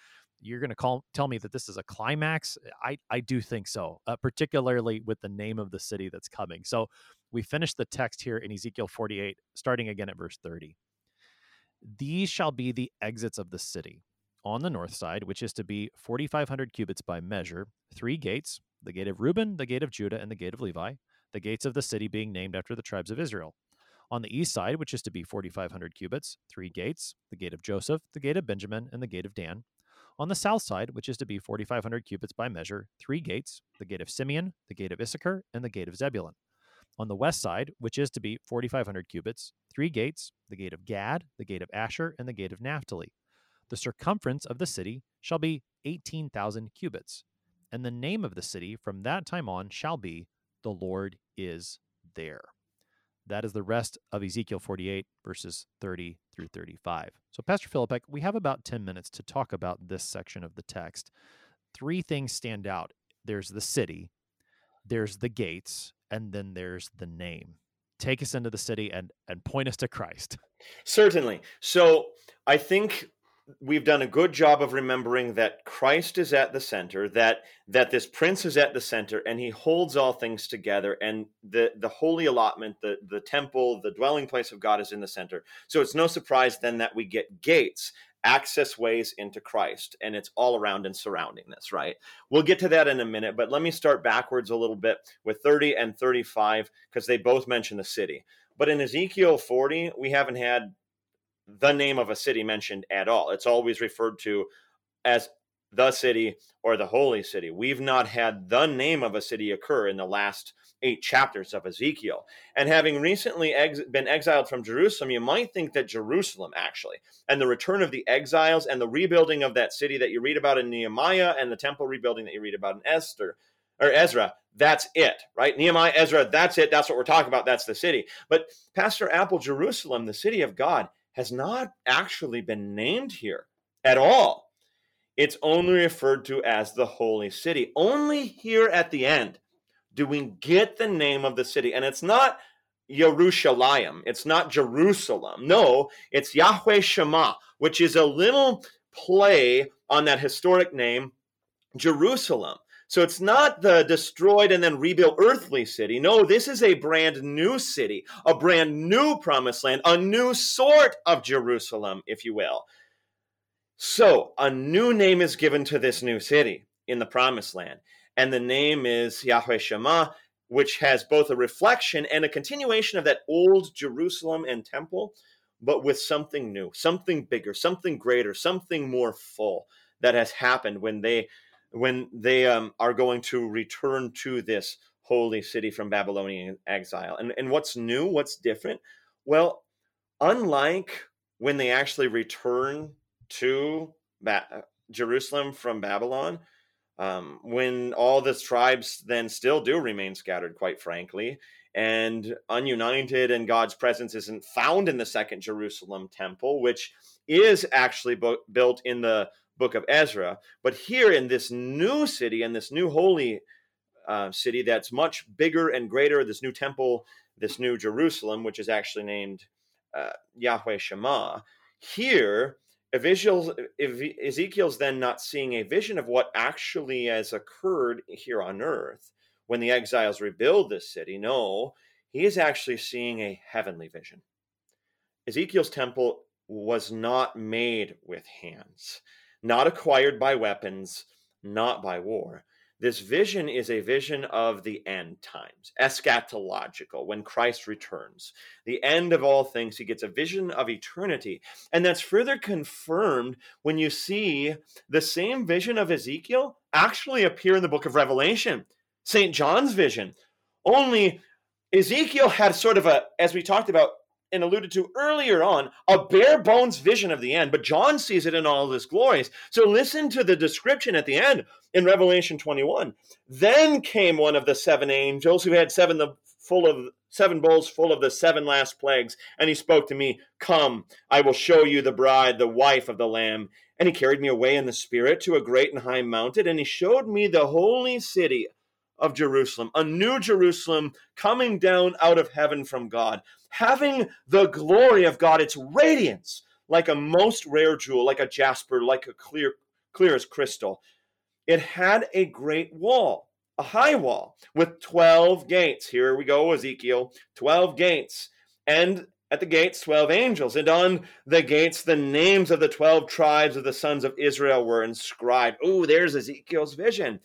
you're going to call tell me that this is a climax, I I do think so, uh, particularly with the name of the city that's coming. So, we finish the text here in Ezekiel 48, starting again at verse 30. These shall be the exits of the city. On the north side, which is to be 4,500 cubits by measure, three gates the gate of Reuben, the gate of Judah, and the gate of Levi the gates of the city being named after the tribes of Israel. On the east side, which is to be 4,500 cubits, three gates the gate of Joseph, the gate of Benjamin, and the gate of Dan. On the south side, which is to be 4,500 cubits by measure, three gates the gate of Simeon, the gate of Issachar, and the gate of Zebulun. On the west side, which is to be 4,500 cubits, three gates the gate of Gad, the gate of Asher, and the gate of Naphtali. The circumference of the city shall be 18,000 cubits. And the name of the city from that time on shall be the Lord is there. That is the rest of Ezekiel 48, verses 30 through 35. So, Pastor Philippek, we have about 10 minutes to talk about this section of the text. Three things stand out there's the city, there's the gates, and then there's the name. take us into the city and and point us to Christ. Certainly. So I think we've done a good job of remembering that Christ is at the center, that that this prince is at the center, and he holds all things together. And the the holy allotment, the the temple, the dwelling place of God is in the center. So it's no surprise then that we get gates access ways into Christ, and it's all around and surrounding this, right? We'll get to that in a minute, but let me start backwards a little bit with 30 and 35 because they both mention the city. But in Ezekiel 40, we haven't had the name of a city mentioned at all. It's always referred to as the city or the holy city. We've not had the name of a city occur in the last eight chapters of Ezekiel. And having recently ex- been exiled from Jerusalem, you might think that Jerusalem, actually, and the return of the exiles and the rebuilding of that city that you read about in Nehemiah and the temple rebuilding that you read about in Esther or Ezra, that's it, right? Nehemiah, Ezra, that's it. That's what we're talking about. That's the city. But Pastor Apple, Jerusalem, the city of God, has not actually been named here at all. It's only referred to as the holy city. Only here at the end do we get the name of the city. And it's not Yerushalayim, it's not Jerusalem. No, it's Yahweh Shammah, which is a little play on that historic name, Jerusalem. So it's not the destroyed and then rebuilt earthly city. No, this is a brand new city, a brand new promised land, a new sort of Jerusalem, if you will. So a new name is given to this new city in the promised land and the name is Yahweh Shammah, which has both a reflection and a continuation of that old Jerusalem and temple, but with something new, something bigger, something greater, something more full that has happened when they when they um, are going to return to this holy city from Babylonian exile. And and what's new? What's different? Well, unlike when they actually return to ba- Jerusalem from Babylon, um, when all the tribes then still do remain scattered, quite frankly, and ununited, and God's presence isn't found in the second Jerusalem temple, which is actually bu- built in the book of Ezra. But here in this new city, in this new holy uh, city that's much bigger and greater, this new temple, this new Jerusalem, which is actually named uh, Yahweh Shammah, here Ezekiel's, Ezekiel's then not seeing a vision of what actually has occurred here on earth when the exiles rebuild this city. No, he is actually seeing a heavenly vision. Ezekiel's temple was not made with hands, not acquired by weapons, not by war. This vision is a vision of the end times, eschatological, when Christ returns. The end of all things, he gets a vision of eternity. And that's further confirmed when you see the same vision of Ezekiel actually appear in the book of Revelation, St. John's vision. Only Ezekiel had sort of a, as we talked about, and alluded to earlier on, a bare bones vision of the end, but John sees it in all of its glories. So listen to the description at the end in Revelation 21. Then came one of the seven angels who had seven the full of seven bowls full of the seven last plagues, and he spoke to me, Come, I will show you the bride, the wife of the Lamb. And he carried me away in the spirit to a great and high mountain, and he showed me the holy city of Jerusalem, a new Jerusalem coming down out of heaven from God, having the glory of God, its radiance, like a most rare jewel, like a jasper, like a clear, clear as crystal. It had a great wall, a high wall with 12 gates. Here we go, Ezekiel 12 gates. And at the gates, 12 angels. And on the gates, the names of the 12 tribes of the sons of Israel were inscribed. Oh, there's Ezekiel's vision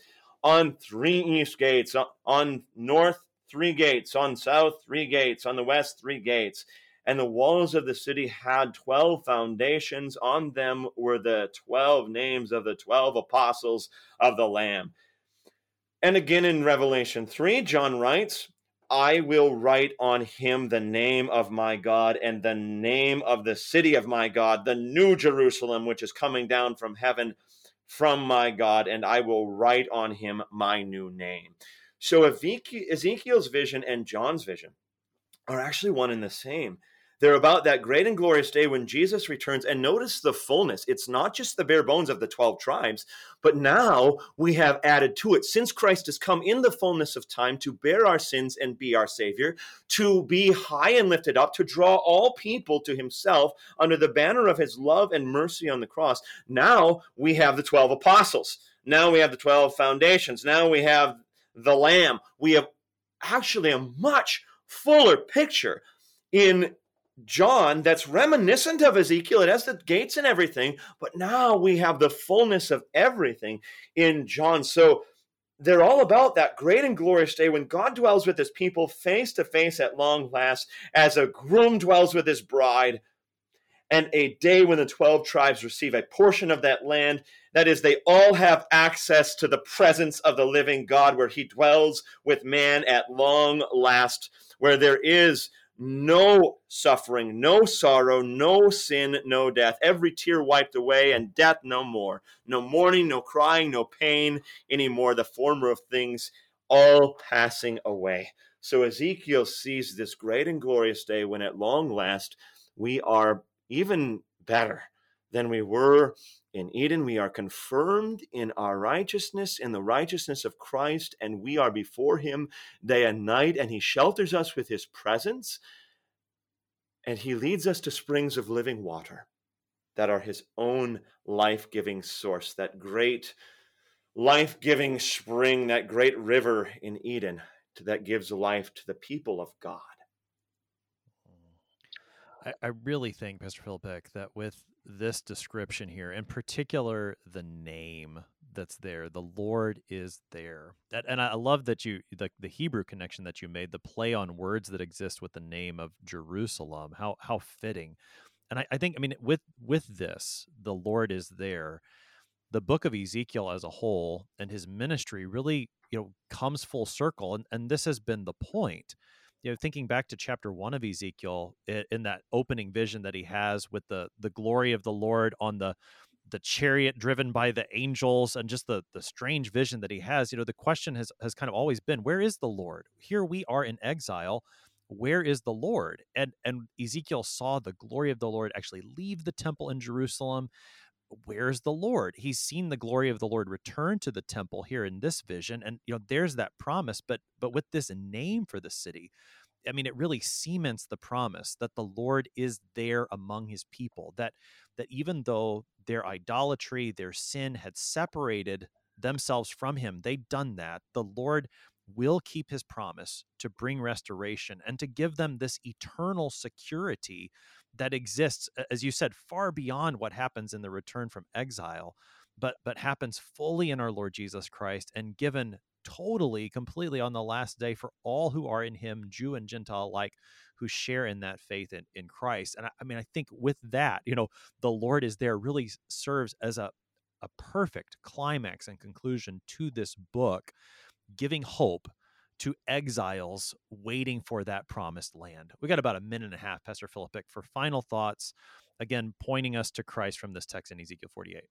on three east gates, on north, three gates, on south, three gates, on the west, three gates. And the walls of the city had 12 foundations. On them were the 12 names of the 12 apostles of the Lamb. And again in Revelation 3, John writes, I will write on him the name of my God and the name of the city of my God, the new Jerusalem, which is coming down from heaven from my God, and I will write on him my new name. So Ezekiel's vision and John's vision are actually one and the same. They're about that great and glorious day when Jesus returns. And notice the fullness. It's not just the bare bones of the 12 tribes, but now we have added to it. Since Christ has come in the fullness of time to bear our sins and be our Savior, to be high and lifted up, to draw all people to Himself under the banner of His love and mercy on the cross, now we have the 12 apostles. Now we have the 12 foundations. Now we have the Lamb. We have actually a much fuller picture in John that's reminiscent of Ezekiel. It has the gates and everything, but now we have the fullness of everything in John. So they're all about that great and glorious day when God dwells with his people face to face at long last, as a groom dwells with his bride, and a day when the 12 tribes receive a portion of that land. That is, they all have access to the presence of the living God where he dwells with man at long last, where there is no suffering, no sorrow, no sin, no death. Every tear wiped away, and death no more. No mourning, no crying, no pain anymore. The former of things all passing away. So Ezekiel sees this great and glorious day when at long last we are even better than we were in Eden. We are confirmed in our righteousness, in the righteousness of Christ, and we are before Him day and night, and He shelters us with His presence, and He leads us to springs of living water that are His own life giving source, that great life giving spring, that great river in Eden that gives life to the people of God. I, I really think, Pastor Philip, that with this description here, in particular, the name that's there, the Lord is there. And I love that you the, the Hebrew connection that you made, the play on words that exist with the name of Jerusalem. How how fitting. And I, I think, I mean, with with this, the Lord is there. The book of Ezekiel as a whole and his ministry really, you know, comes full circle. And, and this has been the point you know thinking back to chapter one of ezekiel in that opening vision that he has with the the glory of the lord on the the chariot driven by the angels and just the the strange vision that he has you know the question has has kind of always been where is the lord? Here we are in exile. Where is the lord? And and ezekiel saw the glory of the lord actually leave the temple in jerusalem where's the lord? He's seen the glory of the lord return to the temple here in this vision and you know there's that promise but but with this name for the city i mean it really cements the promise that the lord is there among his people that that even though their idolatry their sin had separated themselves from him they'd done that the lord will keep his promise to bring restoration and to give them this eternal security that exists as you said far beyond what happens in the return from exile but but happens fully in our Lord Jesus Christ and given totally completely on the last day for all who are in him Jew and Gentile alike who share in that faith in, in Christ. And I, I mean I think with that you know the Lord is there really serves as a a perfect climax and conclusion to this book giving hope to exiles waiting for that promised land. We got about a minute and a half, Pastor Philippek, for final thoughts, again, pointing us to Christ from this text in Ezekiel 48.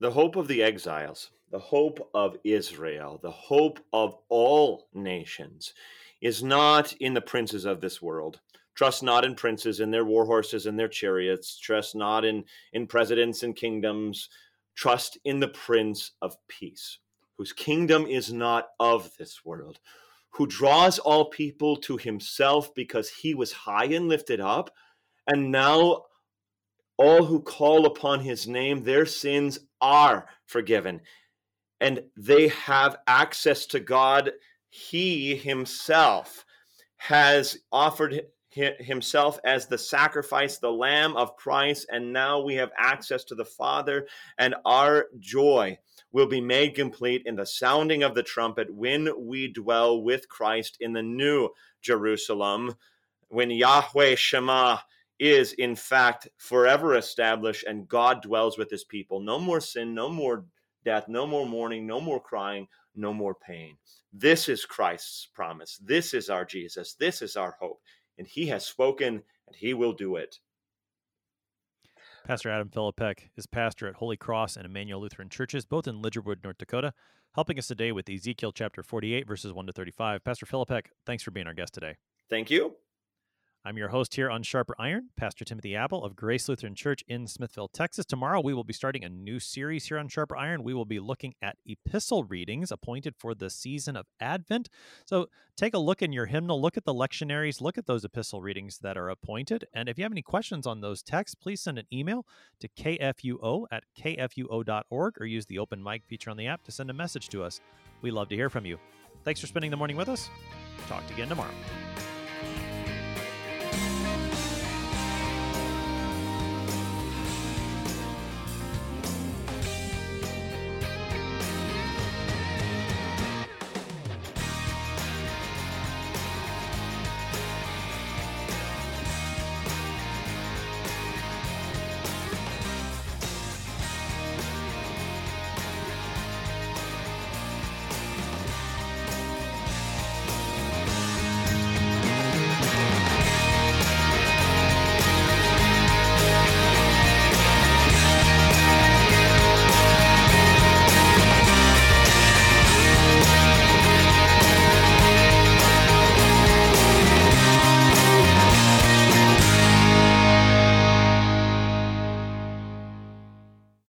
The hope of the exiles, the hope of Israel, the hope of all nations is not in the princes of this world. Trust not in princes and their war horses and their chariots. Trust not in, in presidents and kingdoms. Trust in the Prince of Peace, whose kingdom is not of this world, who draws all people to himself because he was high and lifted up. And now all who call upon his name, their sins are forgiven. And they have access to God. He himself has offered himself as the sacrifice, the Lamb of Christ, and now we have access to the Father, and our joy will be made complete in the sounding of the trumpet when we dwell with Christ in the new Jerusalem, when Yahweh Shammah is in fact forever established and God dwells with his people. No more sin, no more death, no more mourning, no more crying, no more pain. This is Christ's promise. This is our Jesus. This is our hope and he has spoken and he will do it. Pastor Adam Philippek is pastor at Holy Cross and Emmanuel Lutheran Churches, both in Lidgerwood, North Dakota, helping us today with Ezekiel chapter 48, verses 1 to 35. Pastor Philippek, thanks for being our guest today. Thank you. I'm your host here on Sharper Iron, Pastor Timothy Apple of Grace Lutheran Church in Smithville, Texas. Tomorrow we will be starting a new series here on Sharper Iron. We will be looking at epistle readings appointed for the season of Advent. So take a look in your hymnal, look at the lectionaries, look at those epistle readings that are appointed. And if you have any questions on those texts, please send an email to kfuo at kfuo.org or use the open mic feature on the app to send a message to us. We love to hear from you. Thanks for spending the morning with us. Talk to you again tomorrow.